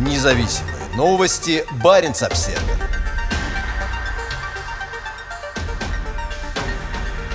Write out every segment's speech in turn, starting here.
Независимые новости. Барин обсерва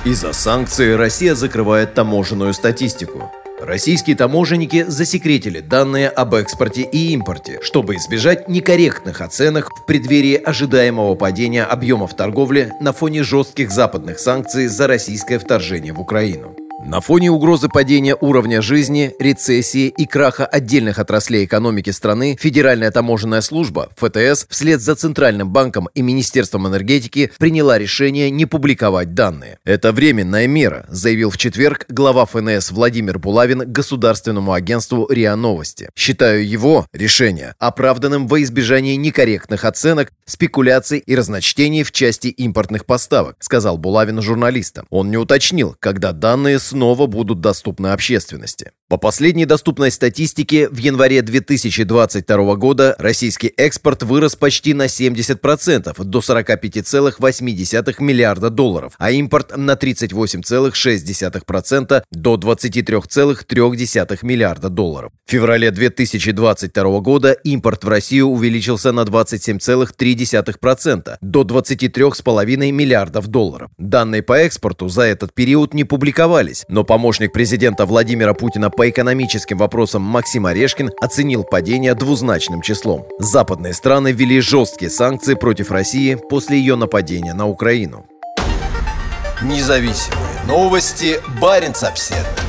Из-за санкций Россия закрывает таможенную статистику. Российские таможенники засекретили данные об экспорте и импорте, чтобы избежать некорректных оценок в преддверии ожидаемого падения объемов торговли на фоне жестких западных санкций за российское вторжение в Украину. На фоне угрозы падения уровня жизни, рецессии и краха отдельных отраслей экономики страны Федеральная таможенная служба, ФТС, вслед за Центральным банком и Министерством энергетики приняла решение не публиковать данные. Это временная мера, заявил в четверг глава ФНС Владимир Булавин государственному агентству РИА Новости. Считаю его решение оправданным во избежание некорректных оценок, спекуляций и разночтений в части импортных поставок, сказал Булавин журналистам. Он не уточнил, когда данные снова будут доступны общественности. По последней доступной статистике, в январе 2022 года российский экспорт вырос почти на 70% до 45,8 миллиарда долларов, а импорт на 38,6% до 23,3 миллиарда долларов. В феврале 2022 года импорт в Россию увеличился на 27,3% до 23,5 миллиардов долларов. Данные по экспорту за этот период не публиковались, но помощник президента Владимира Путина по экономическим вопросам Максим Орешкин оценил падение двузначным числом. Западные страны ввели жесткие санкции против России после ее нападения на Украину. Независимые новости. Барин обседный.